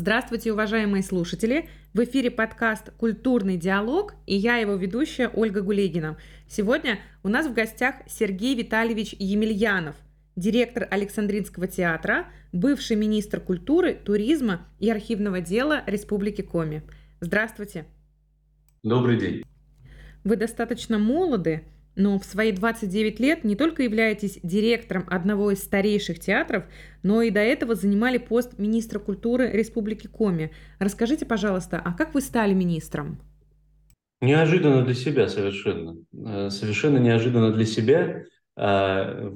Здравствуйте, уважаемые слушатели! В эфире подкаст «Культурный диалог» и я его ведущая Ольга Гулегина. Сегодня у нас в гостях Сергей Витальевич Емельянов, директор Александринского театра, бывший министр культуры, туризма и архивного дела Республики Коми. Здравствуйте! Добрый день! Вы достаточно молоды, но в свои 29 лет не только являетесь директором одного из старейших театров, но и до этого занимали пост министра культуры Республики Коми. Расскажите, пожалуйста, а как вы стали министром? Неожиданно для себя совершенно. Э, совершенно неожиданно для себя. А,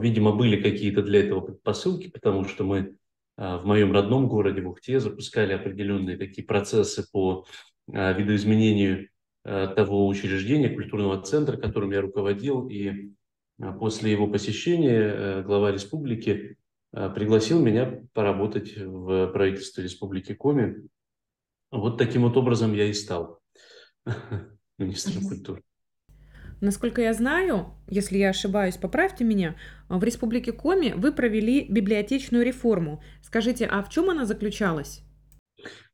видимо, были какие-то для этого предпосылки, потому что мы а, в моем родном городе, в Ухте, запускали определенные такие процессы по а, видоизменению того учреждения, культурного центра, которым я руководил. И э, после его посещения э, глава республики пригласил меня поработать в правительстве Республики Коми. Вот таким вот образом я и стал министром культуры. Насколько я знаю, если я ошибаюсь, поправьте меня, в Республике Коми вы провели библиотечную реформу. Скажите, а в чем она заключалась?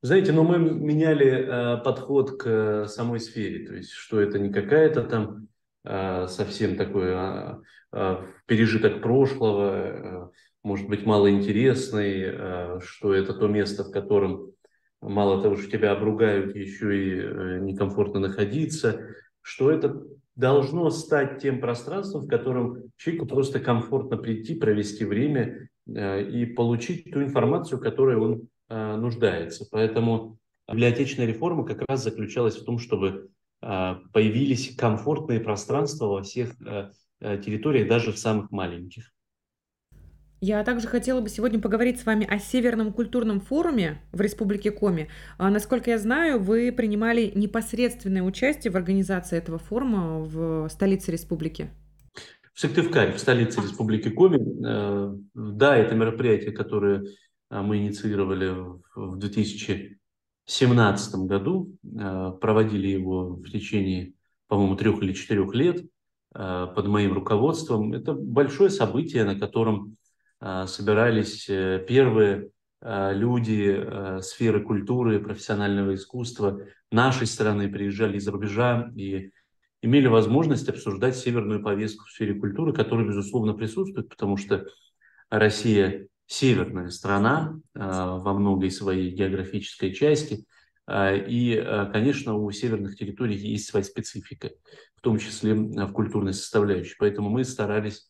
Знаете, но ну, мы меняли э, подход к э, самой сфере, то есть что это не какая-то там э, совсем такой э, э, пережиток прошлого, э, может быть малоинтересный, э, что это то место, в котором мало того, что тебя обругают, еще и э, некомфортно находиться, что это должно стать тем пространством, в котором человеку просто комфортно прийти, провести время э, и получить ту информацию, которую он нуждается. Поэтому библиотечная реформа как раз заключалась в том, чтобы э, появились комфортные пространства во всех э, территориях, даже в самых маленьких. Я также хотела бы сегодня поговорить с вами о Северном культурном форуме в Республике Коми. А, насколько я знаю, вы принимали непосредственное участие в организации этого форума в столице республики. В Сыктывкаре, в столице Республики Коми. Да, это мероприятие, которое а, мы инициировали в 2017 году, а, проводили его в течение, по-моему, трех или четырех лет а, под моим руководством. Это большое событие, на котором собирались э, первые люди сферы культуры, профессионального искусства нашей страны, приезжали из-за рубежа и имели возможность обсуждать северную повестку в сфере культуры, которая, безусловно, присутствует, потому что Россия северная страна а, во многой своей географической части. А, и, а, конечно, у северных территорий есть своя специфика, в том числе в культурной составляющей. Поэтому мы старались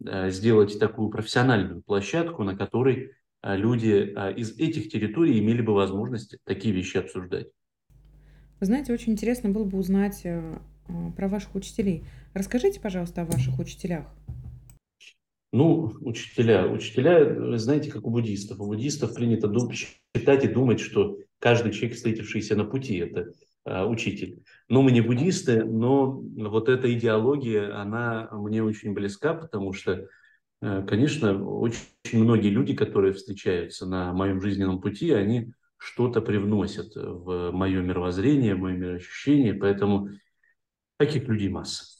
сделать такую профессиональную площадку, на которой люди из этих территорий имели бы возможность такие вещи обсуждать. Вы знаете, очень интересно было бы узнать про ваших учителей. Расскажите, пожалуйста, о ваших учителях. Ну, учителя. Учителя, знаете, как у буддистов. У буддистов принято считать и думать, что каждый человек, встретившийся на пути, это э, учитель. Но мы не буддисты, но вот эта идеология, она мне очень близка, потому что, э, конечно, очень многие люди, которые встречаются на моем жизненном пути, они что-то привносят в мое мировоззрение, в мое мироощущение, поэтому таких людей масса.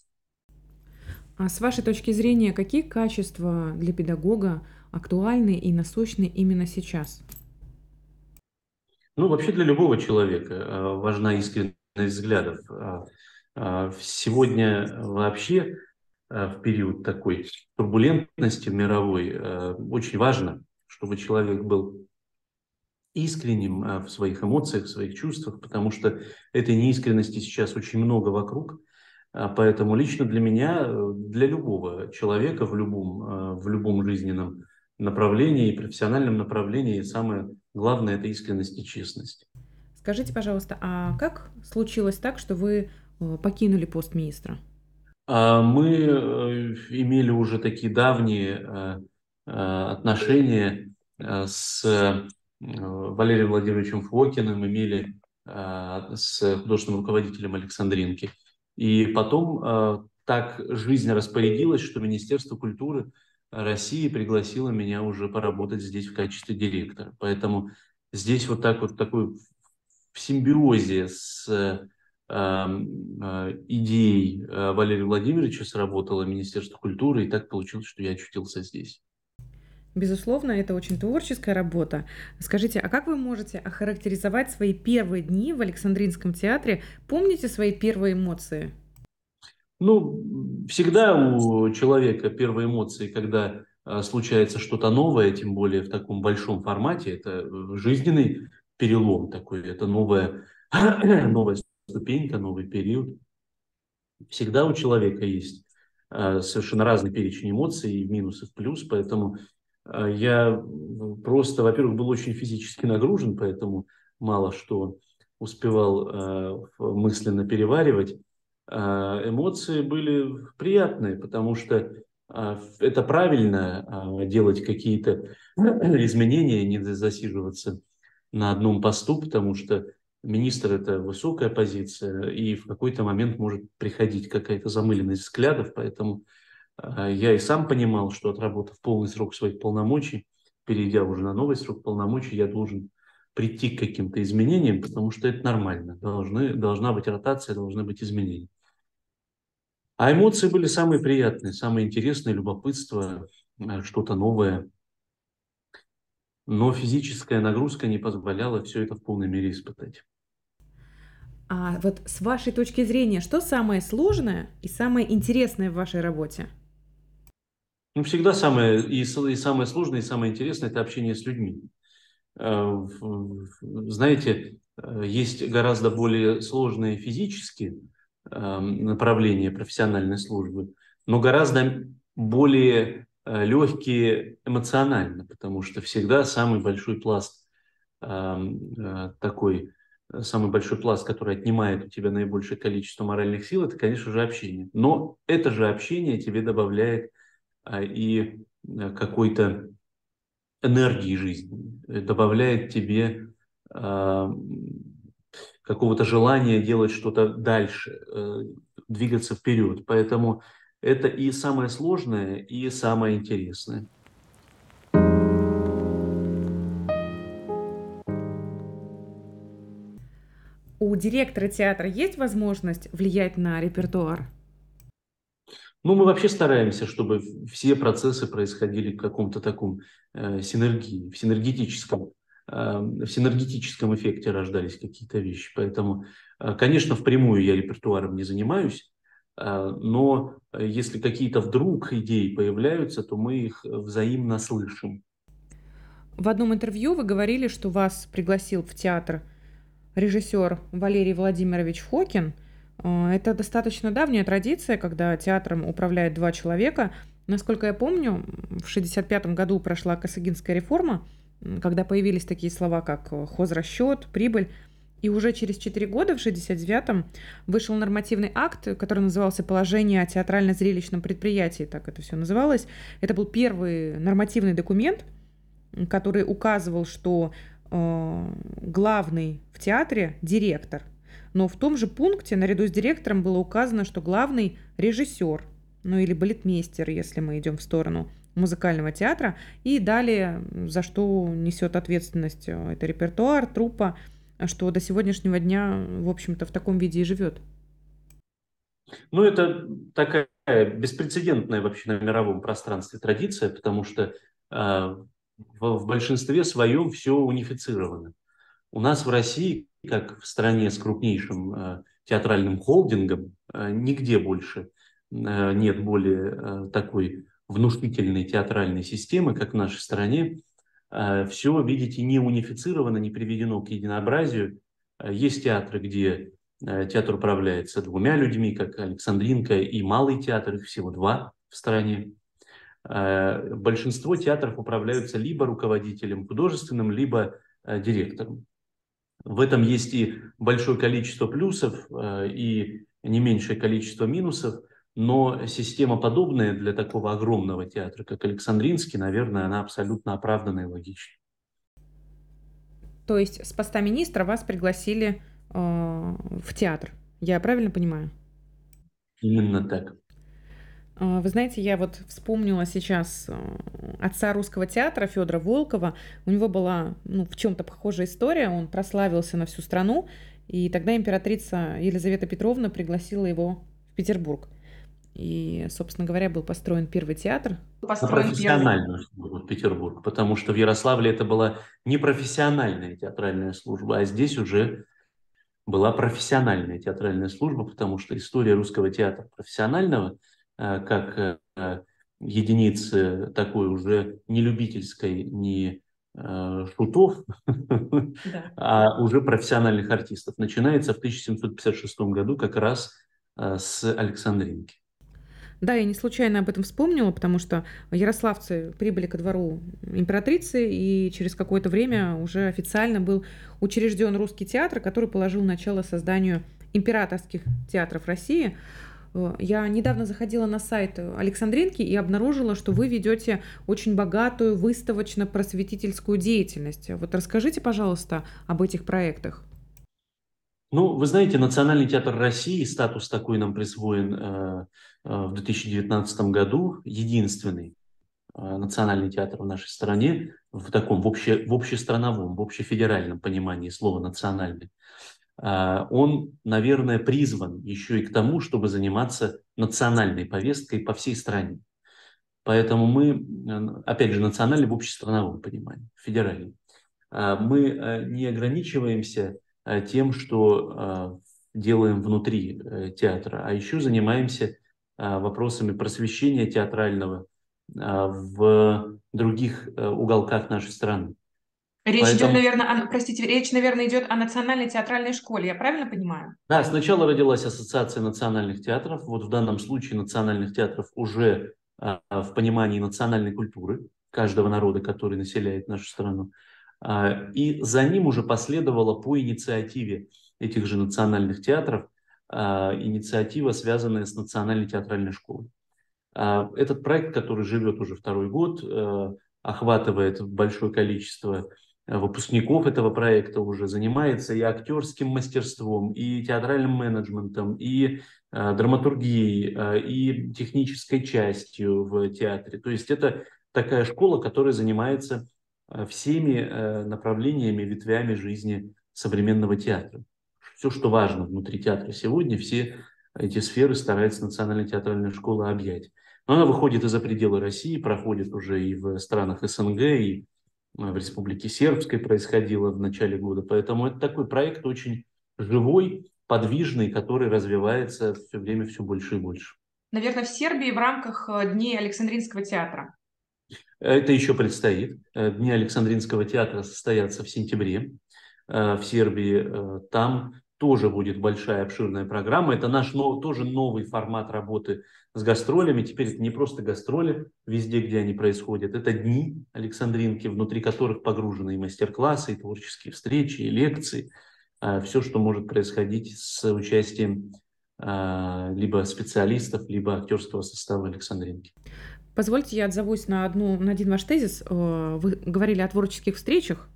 А с вашей точки зрения, какие качества для педагога актуальны и насущны именно сейчас? Ну, вообще для любого человека э, важна искренность взглядов. А, а, сегодня вообще э, в период такой турбулентности мировой э, очень важно, чтобы человек был искренним в своих эмоциях, в своих чувствах, потому что этой неискренности сейчас очень много вокруг. А поэтому лично для меня, э, для любого человека в любом, э, в любом жизненном направлении и профессиональном направлении самое главное – это искренность и честность. Скажите, пожалуйста, а как случилось так, что вы э, покинули пост министра? А мы имели уже такие давние отношения с Валерием Владимировичем Фокиным, имели с художественным руководителем Александринки – и потом э, так жизнь распорядилась, что Министерство культуры России пригласило меня уже поработать здесь в качестве директора. Поэтому здесь вот так вот такой в симбиозе с э, э, идеей Валерия Владимировича сработало Министерство культуры, и так получилось, что я очутился здесь. Безусловно, это очень творческая работа. Скажите, а как вы можете охарактеризовать свои первые дни в Александринском театре? Помните свои первые эмоции? Ну, всегда у человека первые эмоции, когда а, случается что-то новое, тем более в таком большом формате, это э, жизненный перелом такой, это новая, новая ступенька, новый период. Всегда у человека есть а, совершенно разный перечень эмоций, и минусов, плюс, поэтому я просто, во-первых, был очень физически нагружен, поэтому мало что успевал мысленно переваривать. Эмоции были приятные, потому что это правильно делать какие-то изменения, не засиживаться на одном посту, потому что министр – это высокая позиция, и в какой-то момент может приходить какая-то замыленность взглядов, поэтому а, я и сам понимал, что отработав полный срок своих полномочий, перейдя уже на новый срок полномочий, я должен прийти к каким-то изменениям, потому что это нормально. Должны, должна быть ротация, должны быть изменения. А эмоции были самые приятные, самые интересные, любопытство, а, что-то новое. Но физическая нагрузка не позволяла все это в полной мере испытать. А вот с вашей точки зрения, что самое сложное и самое интересное в вашей работе? Ну, всегда самое и, и самое сложное, и самое интересное – это общение с людьми. Э, знаете, э, есть гораздо более сложные физические эм, направления профессиональной службы, но гораздо более э, легкие эмоционально, потому что всегда самый большой пласт эм, такой самый большой пласт, который отнимает у тебя наибольшее количество моральных сил, это, конечно же, общение. Но это же общение тебе добавляет и а, какой-то энергии жизни, добавляет тебе а, какого-то желания делать что-то дальше, э, двигаться вперед. Поэтому это и самое сложное, и самое интересное. У директора театра есть возможность влиять на репертуар? Ну, мы вообще стараемся, чтобы все процессы происходили в каком-то таком э, синергии, в синергетическом, э, в синергетическом эффекте рождались какие-то вещи. Поэтому, э, конечно, впрямую я репертуаром не занимаюсь, э, но если какие-то вдруг идеи появляются, то мы их взаимно слышим. В одном интервью вы говорили, что вас пригласил в театр режиссер Валерий Владимирович Фокин. А, это достаточно давняя традиция, когда театром управляет два человека. Насколько я помню, в 1965 году прошла Косыгинская реформа, когда появились такие слова, как хозрасчет, прибыль. И уже через 4 года, в 1969-м, вышел нормативный акт, который назывался «Положение о театрально-зрелищном предприятии», так это все называлось. Это был первый нормативный документ, который указывал, что Э, главный в театре директор. Но в том же пункте наряду с директором было указано, что главный режиссер, ну или балетмейстер, если мы идем в сторону музыкального театра, и далее, за что несет ответственность э, это репертуар, труппа, что до сегодняшнего дня, в общем-то, в таком виде и живет. Ну, это такая беспрецедентная вообще на мировом пространстве традиция, потому что э, в, в большинстве своем все унифицировано. У нас в России, как в стране с крупнейшим э, театральным холдингом, э, нигде больше э, нет более такой внушительной театральной системы, как в нашей стране. Все, видите, не унифицировано, не приведено к единообразию. Есть театры, где театр управляется двумя людьми, как Александринка и Малый театр, их всего два в стране. Большинство театров управляются либо руководителем художественным, либо директором. В этом есть и большое количество плюсов, э, и не меньшее количество минусов, но система подобная для такого огромного театра, как Александринский, наверное, она абсолютно оправданная и логична. То есть с поста министра вас пригласили э, в театр, я правильно понимаю? Именно так. А, вы знаете, я вот вспомнила сейчас э, отца русского театра Федора Волкова. У него была ну, в чем-то похожая история. Он прославился на всю страну, и тогда императрица Елизавета Петровна пригласила его в Петербург. И, собственно говоря, был построен первый театр. Построен на профессиональную службу в Петербург, потому что в Ярославле это была не профессиональная театральная служба, а здесь уже была профессиональная театральная служба, потому что история русского театра профессионального, как э, единицы такой уже не любительской, не э, шутов, да. а уже профессиональных артистов, начинается в 1756 году как раз с Александринки. Да, я не случайно об этом вспомнила, потому что ярославцы прибыли ко двору императрицы, и через какое-то время уже официально был учрежден русский театр, который положил начало созданию императорских театров России. Э, я недавно заходила на сайт Александринки и обнаружила, что вы ведете очень богатую выставочно-просветительскую деятельность. Вот расскажите, пожалуйста, об этих проектах. Ну, вы знаете, Национальный театр России, статус такой нам присвоен э, э, в 2019 году, единственный э, национальный театр в нашей стране в таком, в, обще, в общестрановом, в общефедеральном понимании слова «национальный». Э, он, наверное, призван еще и к тому, чтобы заниматься национальной повесткой по всей стране. Поэтому мы, опять же, национальный в общестрановом понимании, федеральный. Э, мы э, не ограничиваемся Э, тем, что э, делаем внутри театра, а еще занимаемся вопросами просвещения театрального в других уголках нашей страны. Речь Поэтому... идет, наверное, о, простите, речь, наверное, идет о национальной театральной школе, я правильно понимаю? Да, сначала родилась Ассоциация национальных театров, вот в данном случае национальных театров уже в понимании национальной культуры каждого народа, который населяет нашу страну. А, и за ним уже последовала по инициативе этих же национальных театров а, инициатива, связанная с Национальной театральной школой. А, этот проект, который живет уже второй год, охватывает большое количество выпускников этого проекта уже занимается и актерским мастерством, и театральным менеджментом, и драматургией, и технической частью в театре. То есть это такая школа, которая занимается Э, всеми э, направлениями, ветвями жизни современного театра. Все, что важно внутри театра сегодня, все эти сферы старается Национальная театральная школа объять. Но она выходит из-за пределы России, проходит уже и в странах СНГ, и в Республике Сербской происходило в начале года. Поэтому это такой проект очень живой, подвижный, который развивается все время все больше и больше. Наверное, в Сербии в рамках э, Дней Александринского театра. Это еще предстоит. Э, Дни Александринского театра состоятся в сентябре э, в Сербии. Э, там тоже будет большая обширная программа. Это наш нов, тоже новый формат работы с гастролями. Теперь это не просто гастроли везде, где они происходят. Это дни Александринки, внутри которых погружены и мастер-классы, и творческие встречи, и лекции. Все, что может происходить с участием либо специалистов, либо актерского состава Александринки. Позвольте, я отзовусь на, одну, на один ваш тезис. Э, вы говорили о творческих встречах.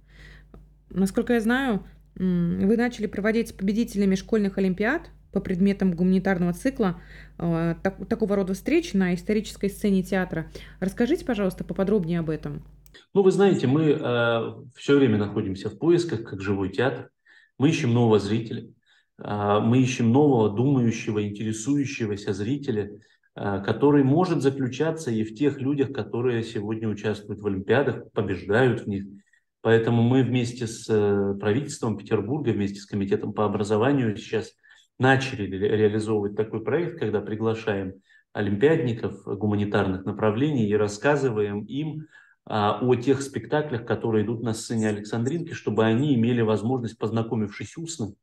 Насколько я знаю, вы начали проводить с победителями школьных олимпиад по предметам гуманитарного цикла э, так, такого рода встреч на исторической сцене театра. Расскажите, пожалуйста, поподробнее об этом. Ну, вы знаете, мы э, все время находимся в поисках, как живой театр. Мы ищем нового зрителя, э, мы ищем нового, думающего, интересующегося зрителя, Э, который может заключаться и в тех людях, которые сегодня участвуют в Олимпиадах, побеждают в них. Поэтому мы вместе с э, правительством Петербурга, вместе с Комитетом по образованию сейчас начали реализовывать такой проект, когда приглашаем олимпиадников гуманитарных направлений и рассказываем им а, о тех спектаклях, которые идут на сцене Александринки, чтобы они имели возможность, познакомившись устно,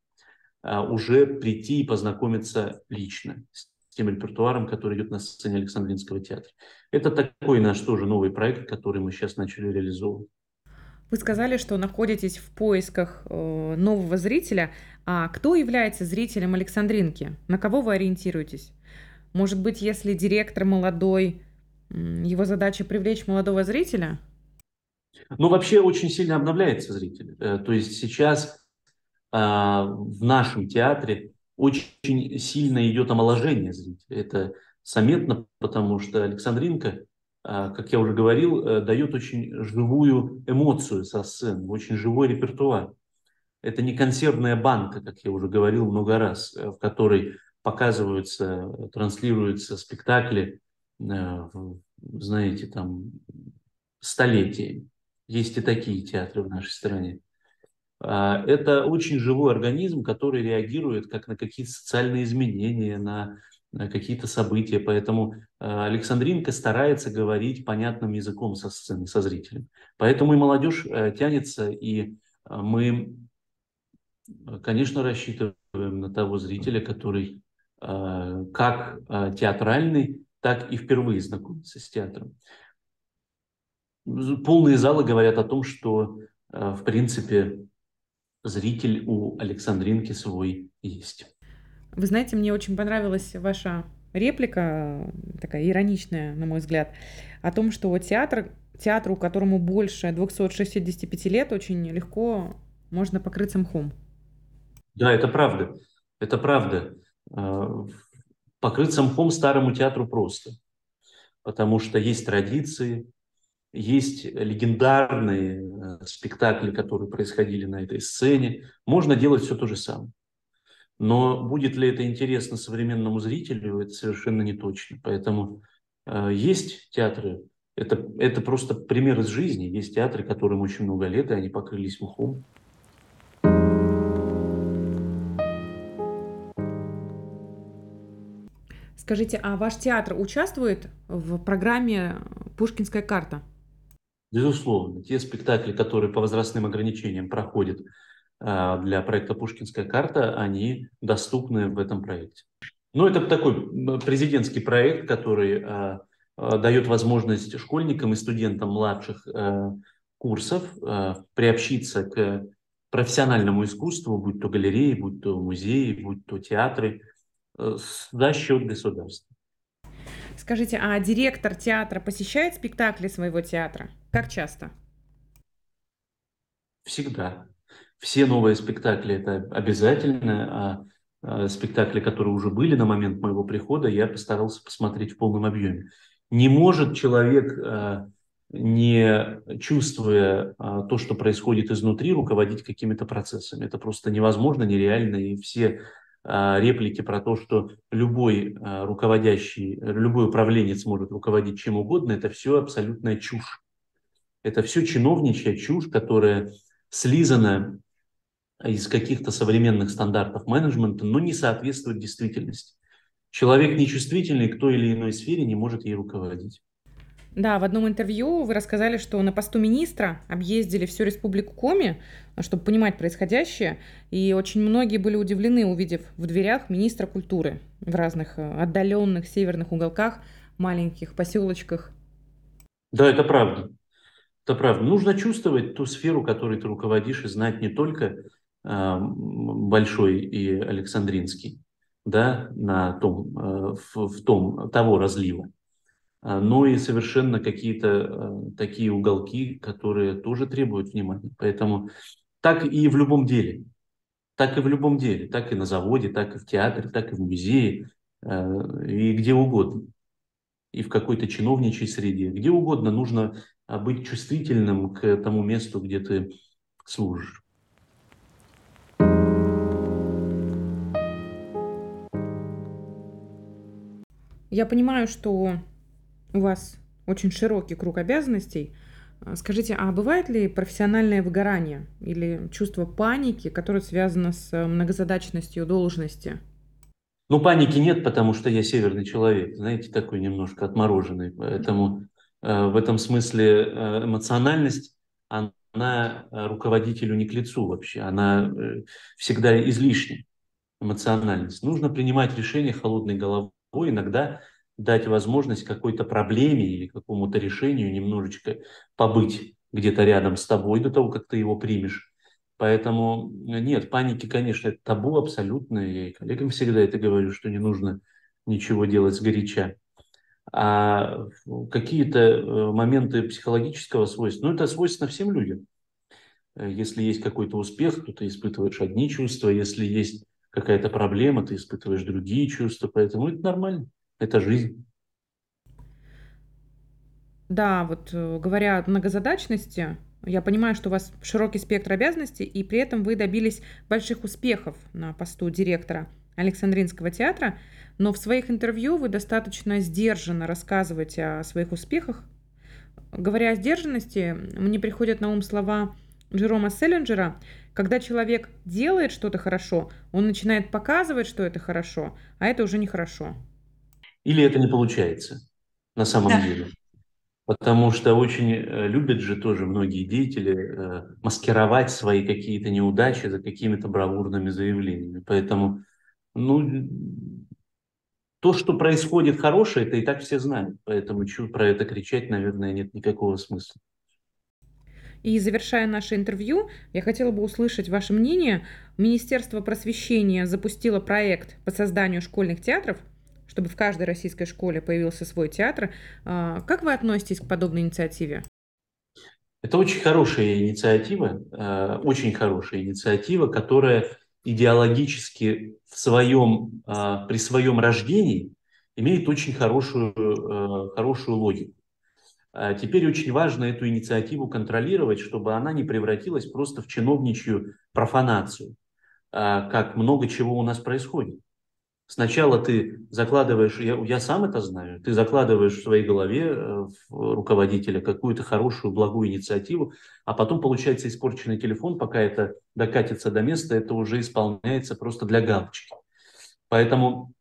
а, уже прийти и познакомиться лично тем репертуаром, который идет на сцене Александринского театра. Это такой наш тоже новый проект, который мы сейчас начали реализовывать. Вы сказали, что находитесь в поисках э, нового зрителя. А кто является зрителем Александринки? На кого вы ориентируетесь? Может быть, если директор молодой, его задача привлечь молодого зрителя? Ну, вообще очень сильно обновляется зритель. Э, то есть сейчас э, в нашем театре очень сильно идет омоложение зрителя. Это заметно, потому что Александринка, как я уже говорил, э, дает очень живую эмоцию со сцены, очень живой репертуар. Это не консервная банка, как я уже говорил много раз, э, в которой показываются, транслируются спектакли, знаете, там, столетиями. Есть и такие театры в нашей стране. А, это очень живой организм, который реагирует как на какие-то социальные изменения, на какие-то события. Поэтому а, Александринка старается говорить понятным языком со сцены, со зрителем. Поэтому и молодежь э, тянется, и мы, конечно, рассчитываем на того зрителя, который как театральный, так и впервые знакомится с театром. Полные залы говорят о том, что, в принципе, зритель у Александринки свой есть. Вы знаете, мне очень понравилась ваша реплика, такая ироничная, на мой взгляд, о том, что театр, театру, которому больше 265 лет, очень легко можно покрыться мхом. Да, это правда. Это правда. А, покрыться мхом старому театру просто. Потому что есть традиции, есть легендарные э, спектакли, которые происходили на этой сцене. Можно делать все то же самое. Но будет ли это интересно современному зрителю, это совершенно не точно. Поэтому э, есть театры, это, это просто пример из жизни. Есть театры, которым очень много лет, и они покрылись мухом. Скажите, а ваш театр участвует в программе «Пушкинская карта»? Безусловно, те спектакли, которые по возрастным ограничениям проходят для проекта «Пушкинская карта», они доступны в этом проекте. Ну, это такой президентский проект, который а, а, дает возможность школьникам и студентам младших курсов приобщиться к профессиональному искусству, будь то галереи, будь то музеи, будь то театры, э, за счет государства. Скажите, а директор театра посещает спектакли своего театра? Как часто? Всегда. Все новые спектакли это обязательно, а, а спектакли, которые уже были на момент моего прихода, я постарался посмотреть в полном объеме. Не может человек, а, не чувствуя а, то, что происходит изнутри, руководить какими-то процессами. Это просто невозможно, нереально, и все реплики про то, что любой руководящий, любой управленец может руководить чем угодно, это все абсолютная чушь. Это все чиновничья чушь, которая слизана из каких-то современных стандартов менеджмента, но не соответствует действительности. Человек нечувствительный к той или иной сфере не может ей руководить. Да, в одном интервью вы рассказали, что на посту министра объездили всю республику Коми, чтобы понимать происходящее, и очень многие были удивлены, увидев в дверях министра культуры в разных э, отдаленных северных уголках, маленьких поселочках. Да, это правда. Это правда. Нужно чувствовать ту сферу, которой ты руководишь, и знать не только Большой и Александринский, да, на том, э, в, в том, того разлива, а, но и совершенно какие-то э, такие уголки, которые тоже требуют внимания. Поэтому так и в любом деле, так и в любом деле, так и на заводе, так и в театре, так и в музее, э, и где угодно и в какой-то чиновничьей среде, где угодно нужно а быть чувствительным к тому месту, где ты служишь. Я понимаю, что у вас очень широкий круг обязанностей. А скажите, а бывает ли профессиональное выгорание или чувство паники, которое связано с многозадачностью должности? Ну, паники нет, потому что я северный человек, знаете, такой немножко отмороженный. Поэтому Э, в этом смысле э, эмоциональность, она э, руководителю не к лицу вообще, она всегда излишняя, эмоциональность. Нужно принимать решения холодной головой, иногда дать возможность какой-то проблеме или какому-то решению немножечко побыть где-то рядом с тобой до того, как ты его примешь. Поэтому нет, паники, конечно, это табу абсолютно. Я и коллегам всегда это говорю, что не нужно ничего делать с горяча. А какие-то э, моменты психологического свойства, ну это свойственно всем людям. Э, если есть какой-то успех, то ты испытываешь одни чувства, если есть какая-то проблема, ты испытываешь другие чувства, поэтому это нормально, это жизнь. Да, вот э, говоря о многозадачности, я понимаю, что у вас широкий спектр обязанностей, и при этом вы добились больших успехов на посту директора Александринского театра, но в своих интервью вы достаточно сдержанно рассказываете о своих успехах. Говоря о сдержанности, мне приходят на ум слова Джерома Селлинджера, когда человек делает что-то хорошо, он начинает показывать, что это хорошо, а это уже нехорошо. Или это не получается на самом да. деле. Потому что очень э, любят же тоже многие деятели э, маскировать свои какие-то неудачи за какими-то бравурными заявлениями. Поэтому, ну, то, что происходит хорошее, это и так все знают. Поэтому про это кричать, наверное, нет никакого смысла. И завершая наше интервью, я хотела бы услышать ваше мнение. Министерство просвещения запустило проект по созданию школьных театров, чтобы в каждой российской школе появился свой театр. А, как вы относитесь к подобной инициативе? Это очень хорошая инициатива, э, очень хорошая инициатива, которая идеологически в своем, э, при своем рождении имеет очень хорошую, э, хорошую логику. А теперь очень важно эту инициативу контролировать, чтобы она не превратилась просто в чиновничью профанацию, а, как много чего у нас происходит. Сначала ты закладываешь, я, я сам это знаю, ты закладываешь в своей голове э, в руководителя какую-то хорошую, благую инициативу, а потом получается испорченный телефон, пока это докатится до места, это уже исполняется просто для галочки. Поэтому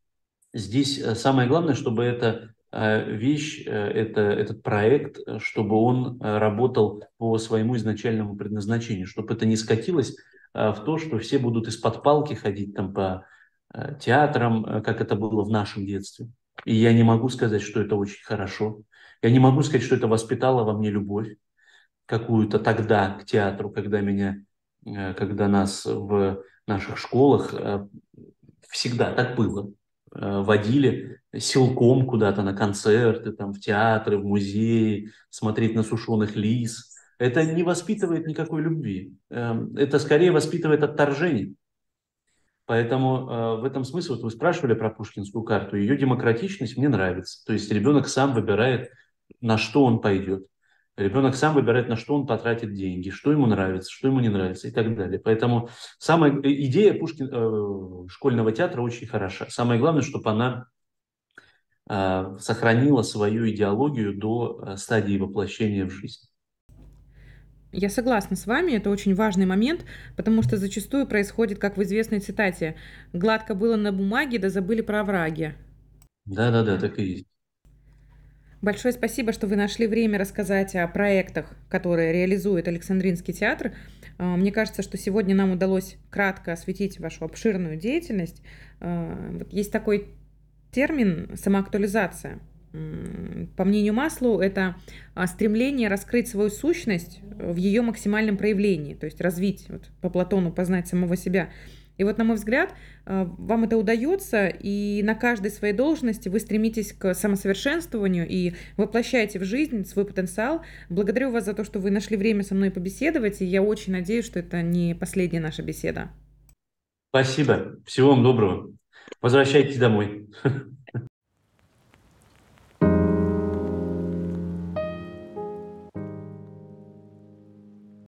здесь э, самое главное, чтобы эта э, вещь, это, этот проект, чтобы он работал по своему изначальному предназначению, чтобы это не скатилось в то, что все будут из-под палки ходить там по Э, театром, э, как это было в нашем детстве. И я не могу сказать, что это очень хорошо. Я не могу сказать, что это воспитало во мне любовь какую-то тогда к театру, когда меня, э, когда нас в наших школах всегда так было. Водили силком куда-то на концерты, там, в театры, в музеи, смотреть на сушеных лис. Это не воспитывает никакой любви. Эм, это скорее воспитывает отторжение. Поэтому э, в этом смысле, вот вы спрашивали про Пушкинскую карту, ее демократичность мне нравится. То есть ребенок сам выбирает, на что он пойдет. Ребенок сам выбирает, на что он потратит деньги, что ему нравится, что ему не нравится и так далее. Поэтому самая идея Пушкин, э, школьного театра очень хороша. Самое главное, чтобы она э, сохранила свою идеологию до э, стадии воплощения в жизнь. Я согласна с вами, это очень важный момент, потому что зачастую происходит, как в известной цитате, «гладко было на бумаге, да забыли про враги». Да-да-да, так и есть. Большое спасибо, что вы нашли время рассказать о проектах, которые реализует Александринский театр. А, мне кажется, что сегодня нам удалось кратко осветить вашу обширную деятельность. А, есть такой термин «самоактуализация». По мнению Маслоу, это а, стремление раскрыть свою сущность в ее максимальном проявлении, то есть развить, вот, по Платону познать самого себя. И вот, на мой взгляд, а, вам это удается, и на каждой своей должности вы стремитесь к самосовершенствованию и воплощаете в жизнь свой потенциал. Благодарю вас за то, что вы нашли время со мной побеседовать, и я очень надеюсь, что это не последняя наша беседа. Спасибо. Всего вам доброго. Возвращайтесь домой.